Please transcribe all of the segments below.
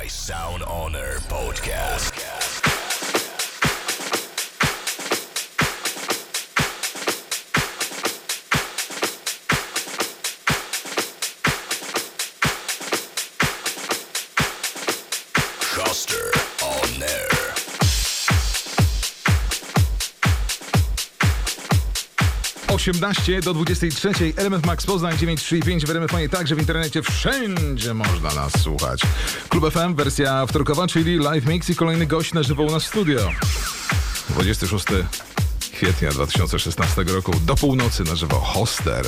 by Sound Honor Podcast. 18 do 23. RMF Max Poznań 935 w RMF Manie, także w internecie wszędzie można nas słuchać. Klub FM, wersja wtorkowa, czyli live mix i kolejny gość na żywo u nas w studio. 26 kwietnia 2016 roku do północy na żywo Hoster.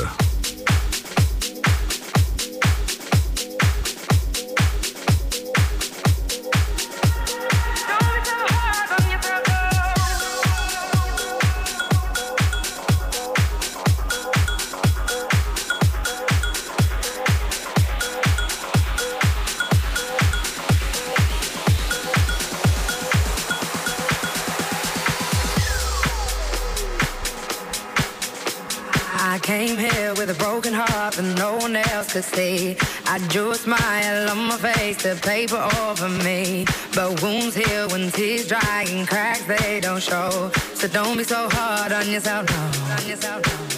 to see. I drew a smile on my face, the paper over me. But wounds heal when tears dry and cracks they don't show. So don't be so hard on yourself, no. On yourself, no.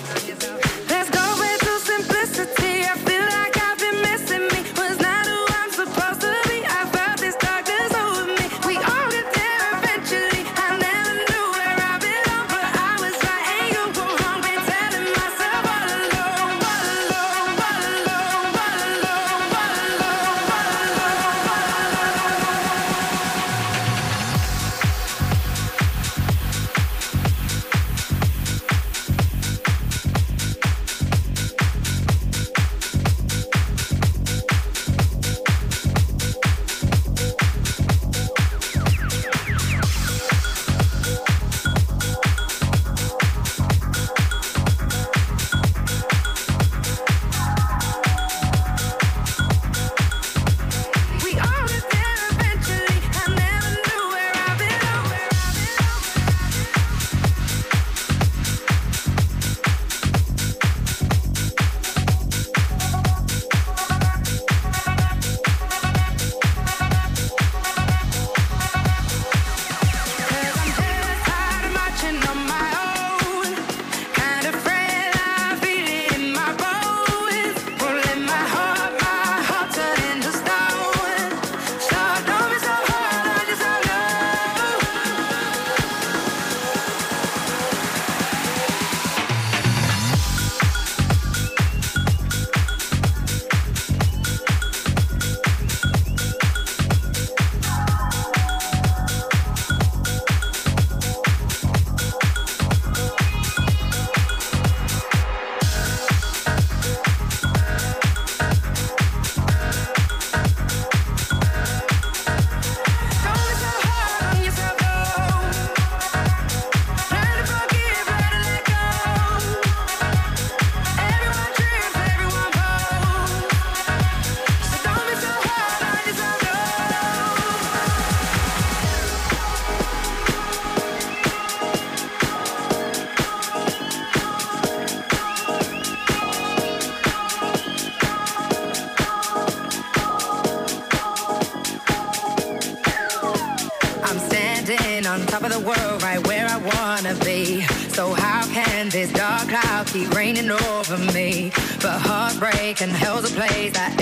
taken. Hell's a place that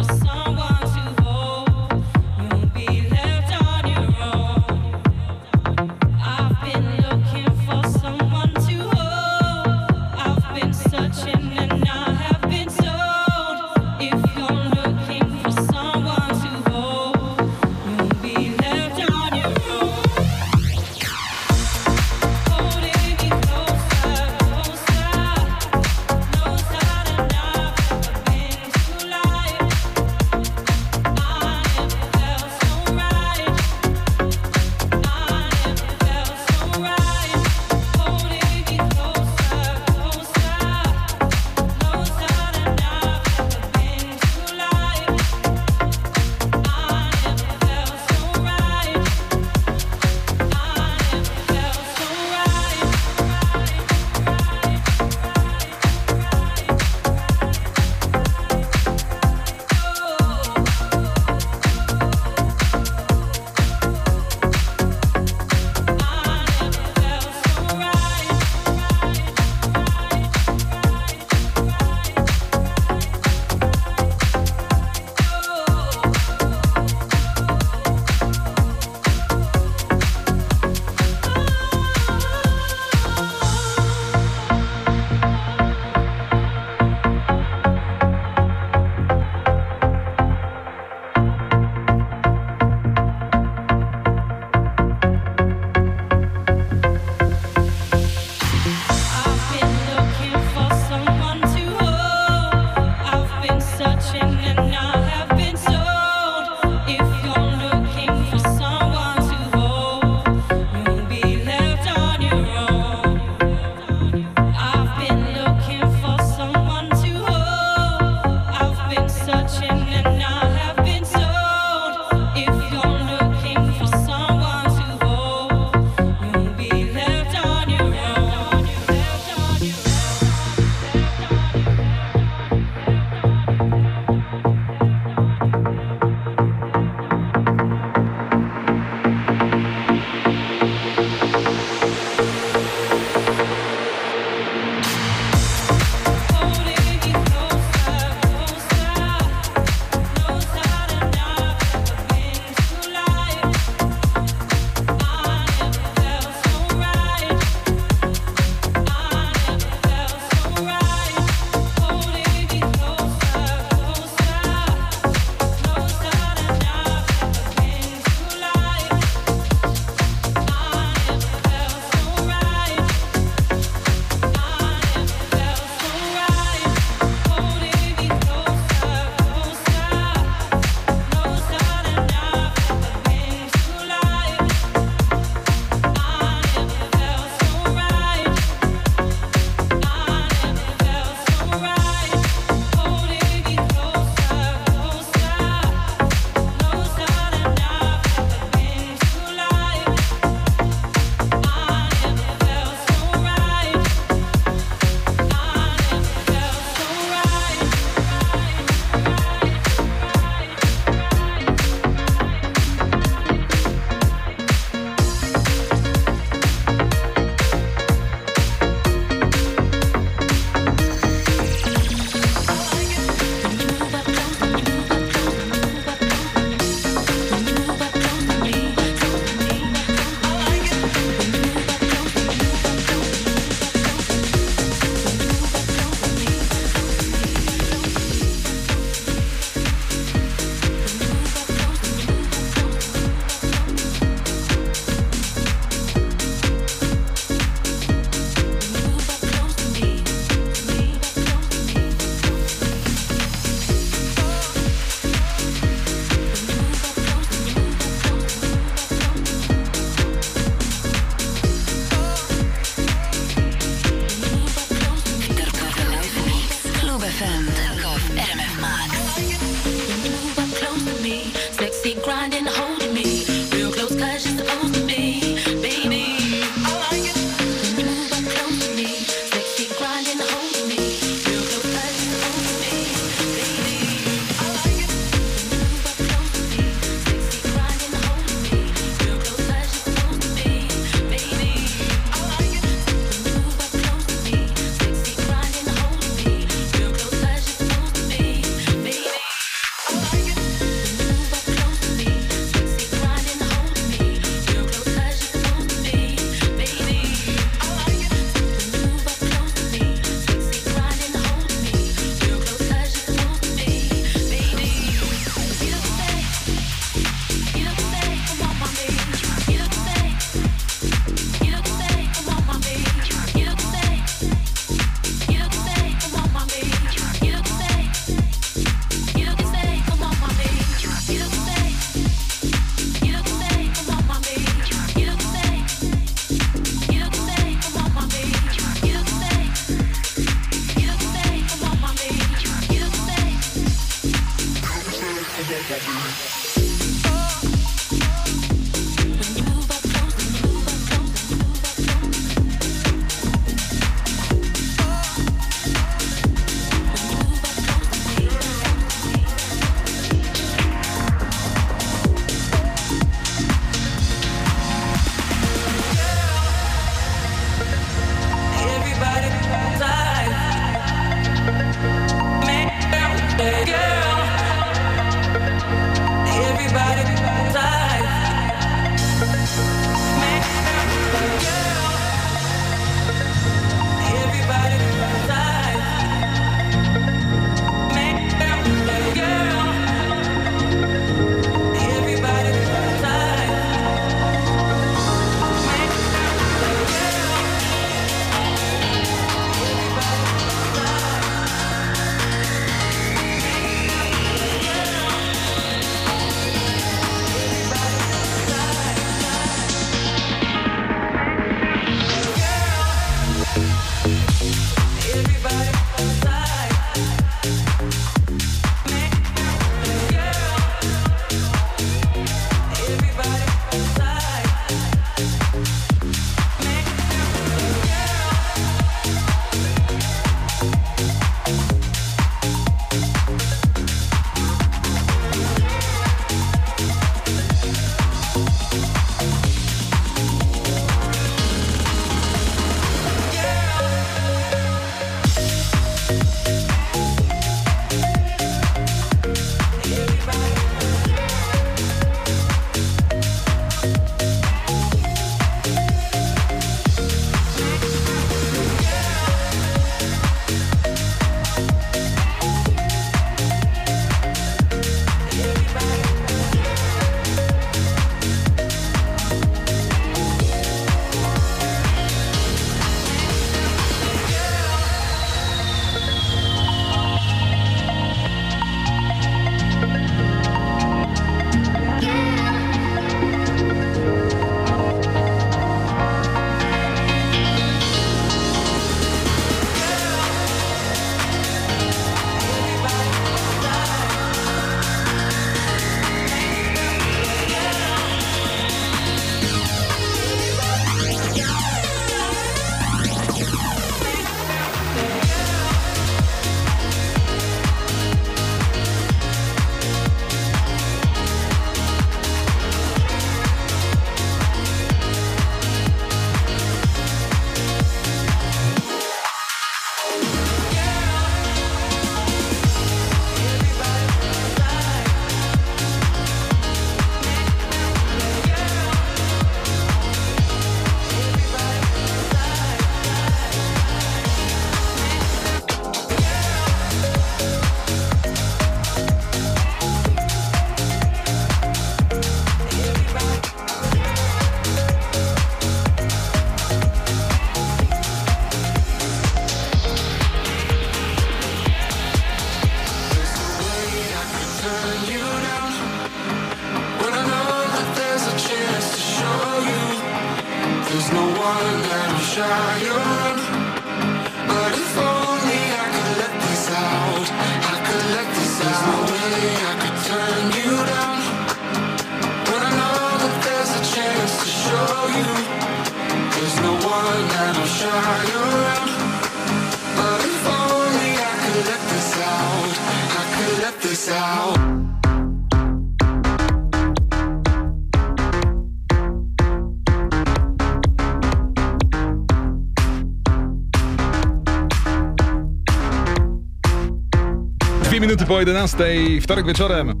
11, wtorek wieczorem.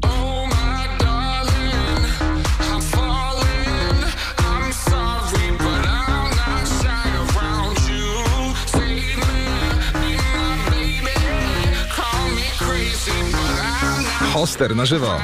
Hoster na żywo.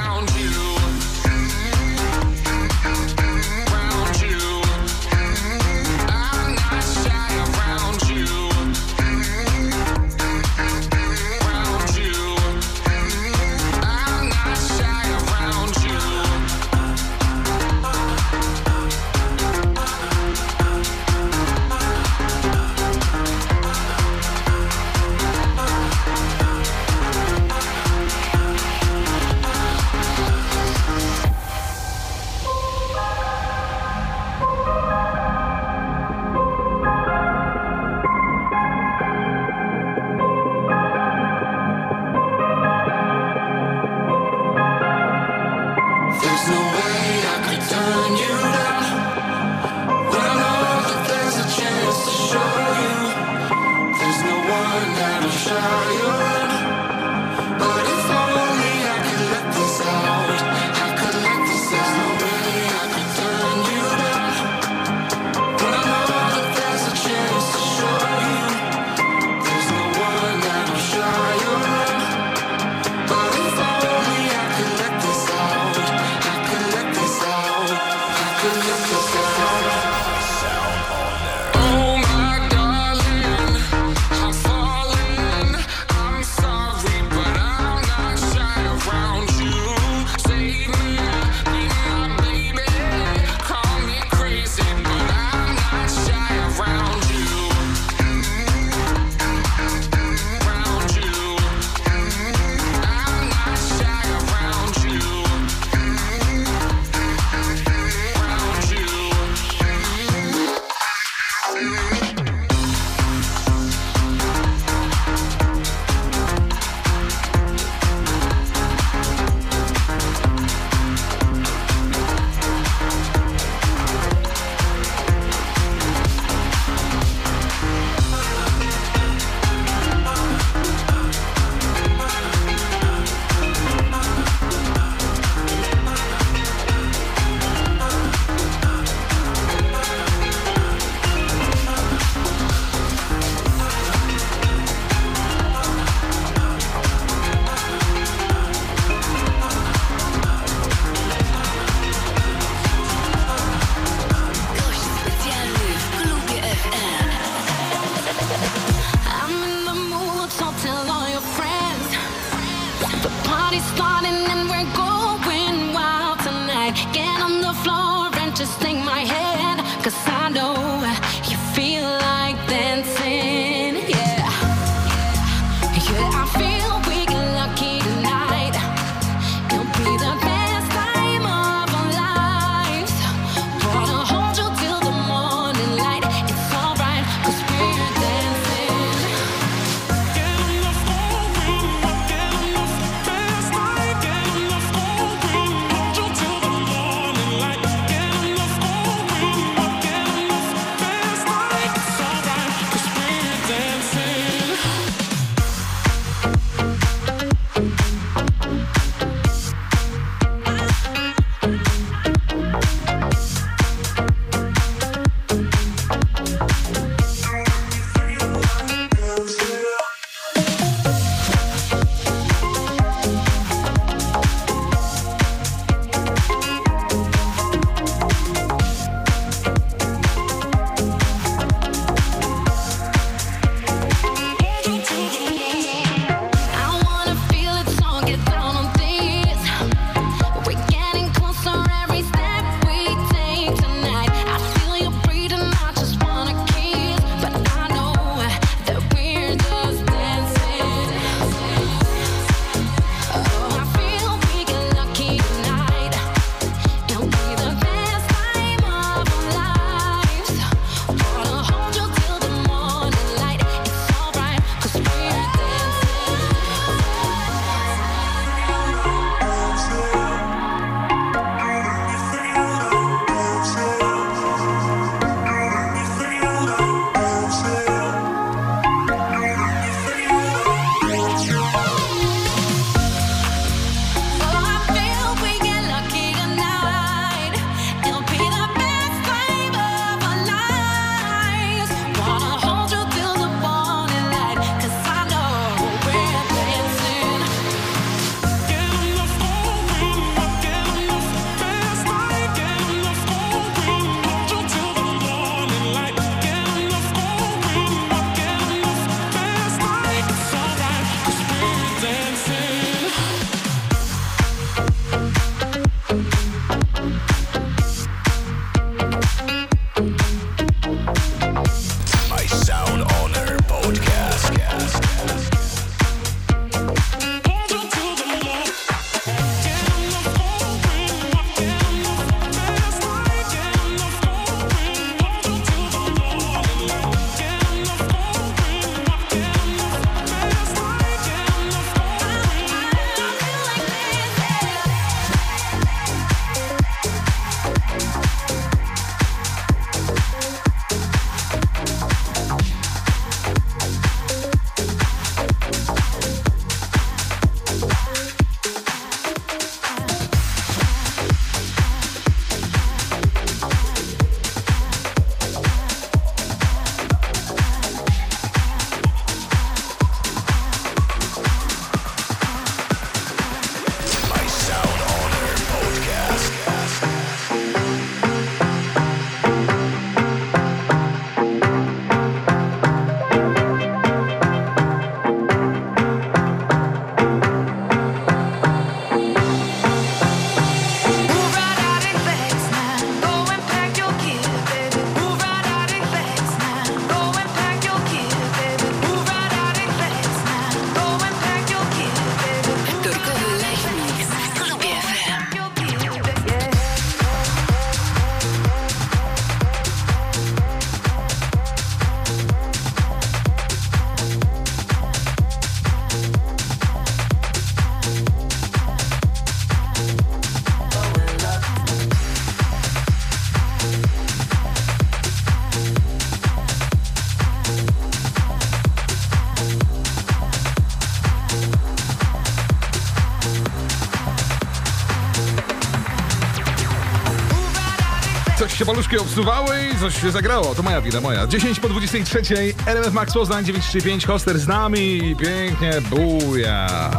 paluszki obsuwały i coś się zagrało. To moja wina, moja. 10 po 23, RMF Max Poznań 935, Hoster z nami. Pięknie buja.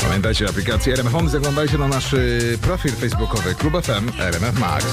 Pamiętajcie o aplikacji RMF Home, zaglądajcie na nasz y, profil facebookowy Klub FM RMF Max.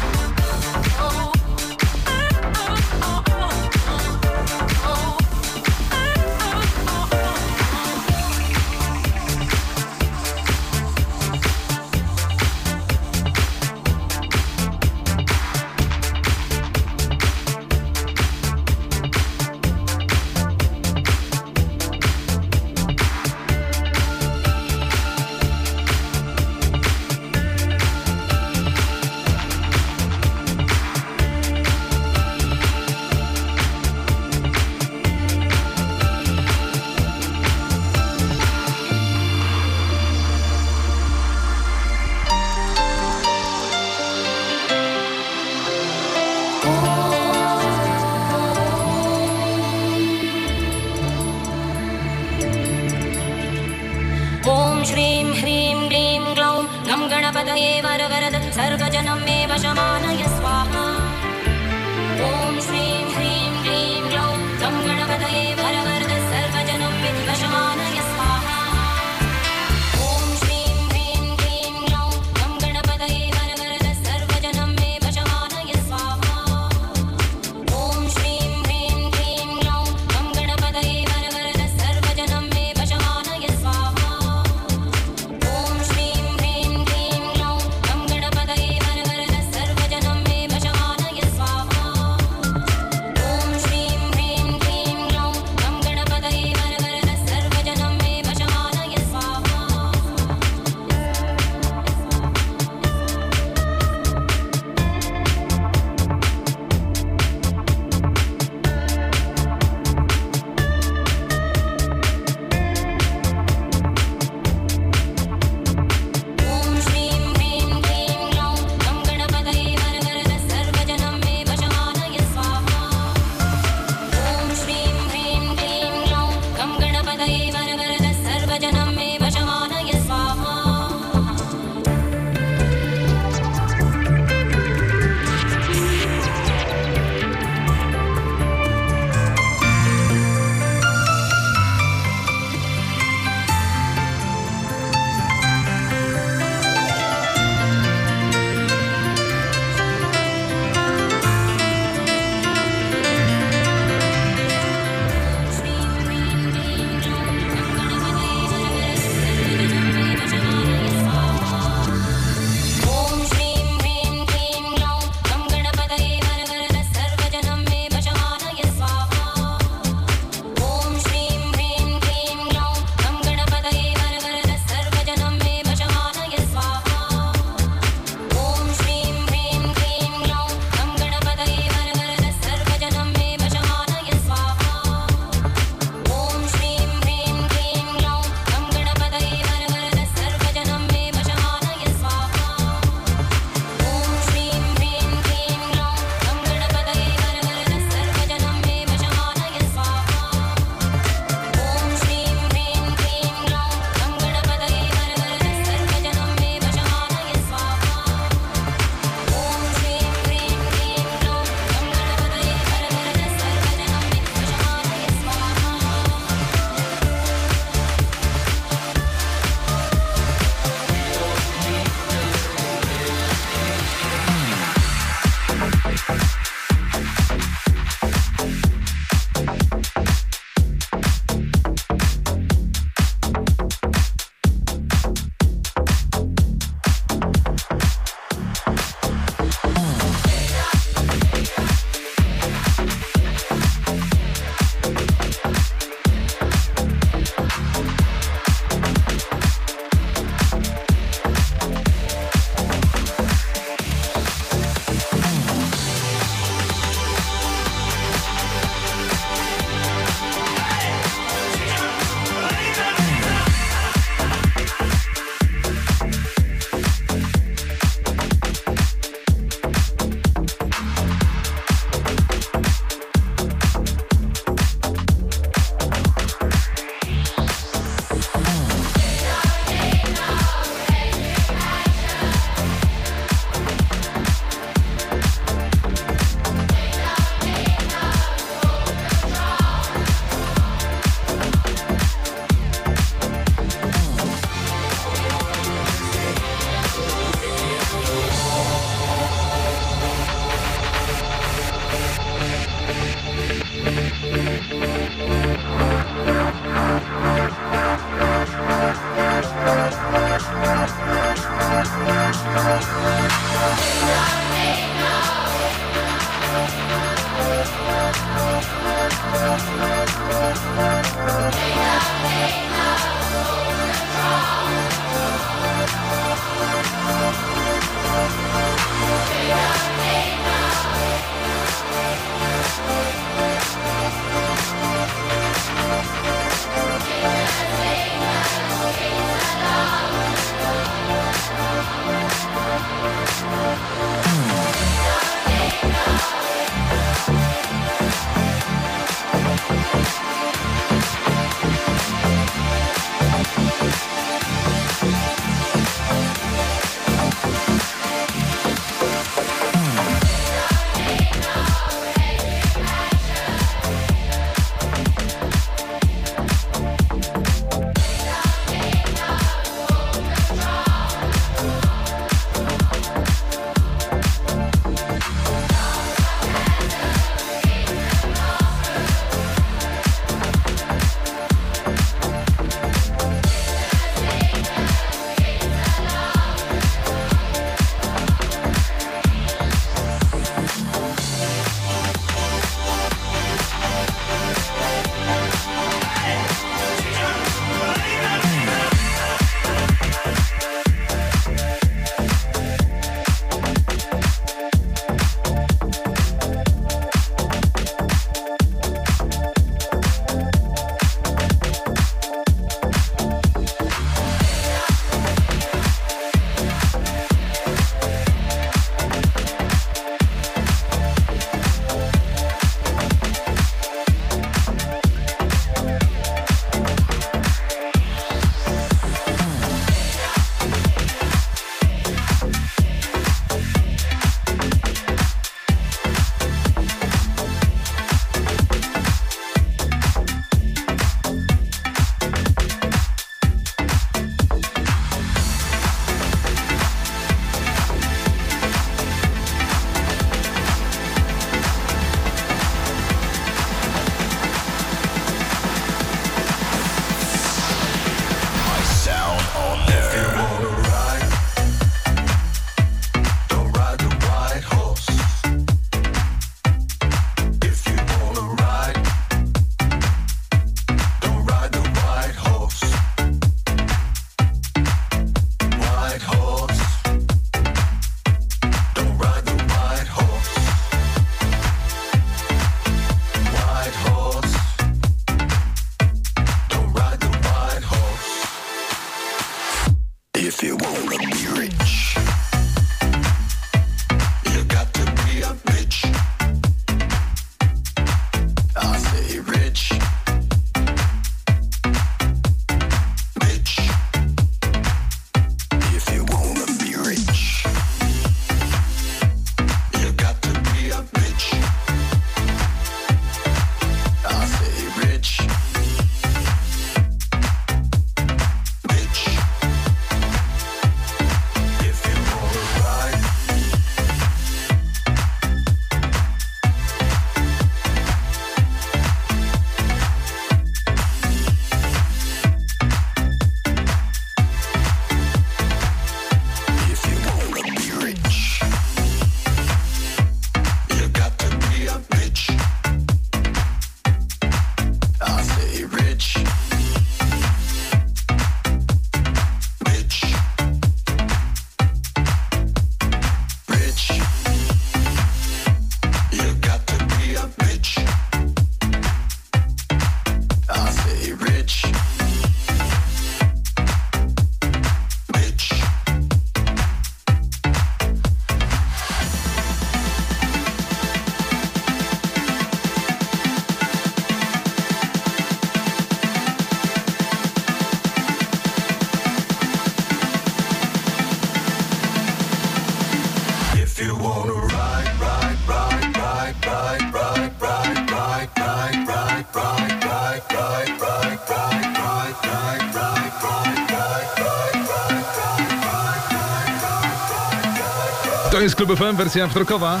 Klub FM, wersja wtorkowa.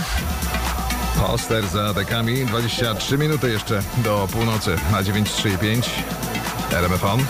Poster za atakami. 23 minuty jeszcze do północy na 9.35. RMF On.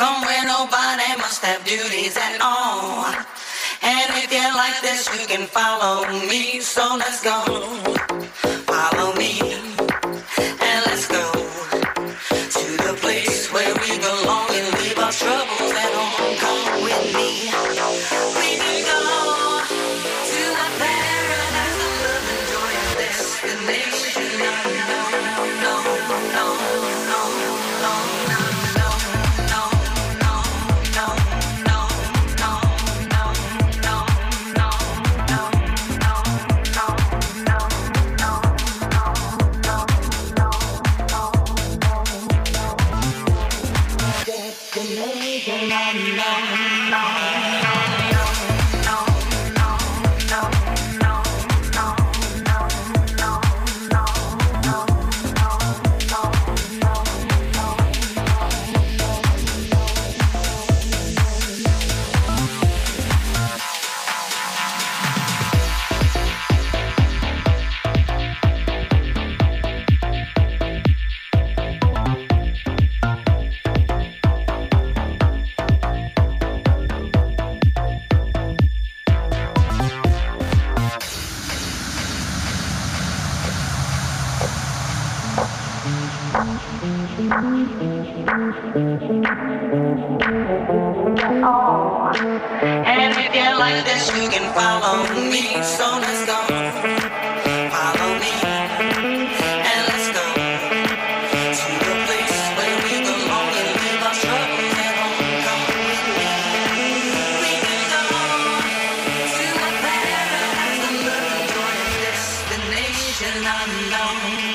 somewhere nobody must have duties at all. And if you like this, you can follow me. So let's go. Follow me. unknown.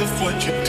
Of what you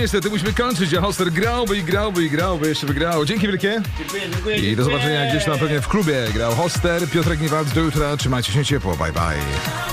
niestety musimy kończyć, a Hoster grałby i grałby i grałby, jeszcze by grał. Dzięki wielkie. Dziękuję, dziękuję. I do zobaczenia gdzieś tam pewnie w klubie. Grał Hoster, Piotrek Niewald, do jutra. Trzymajcie się ciepło, bye bye.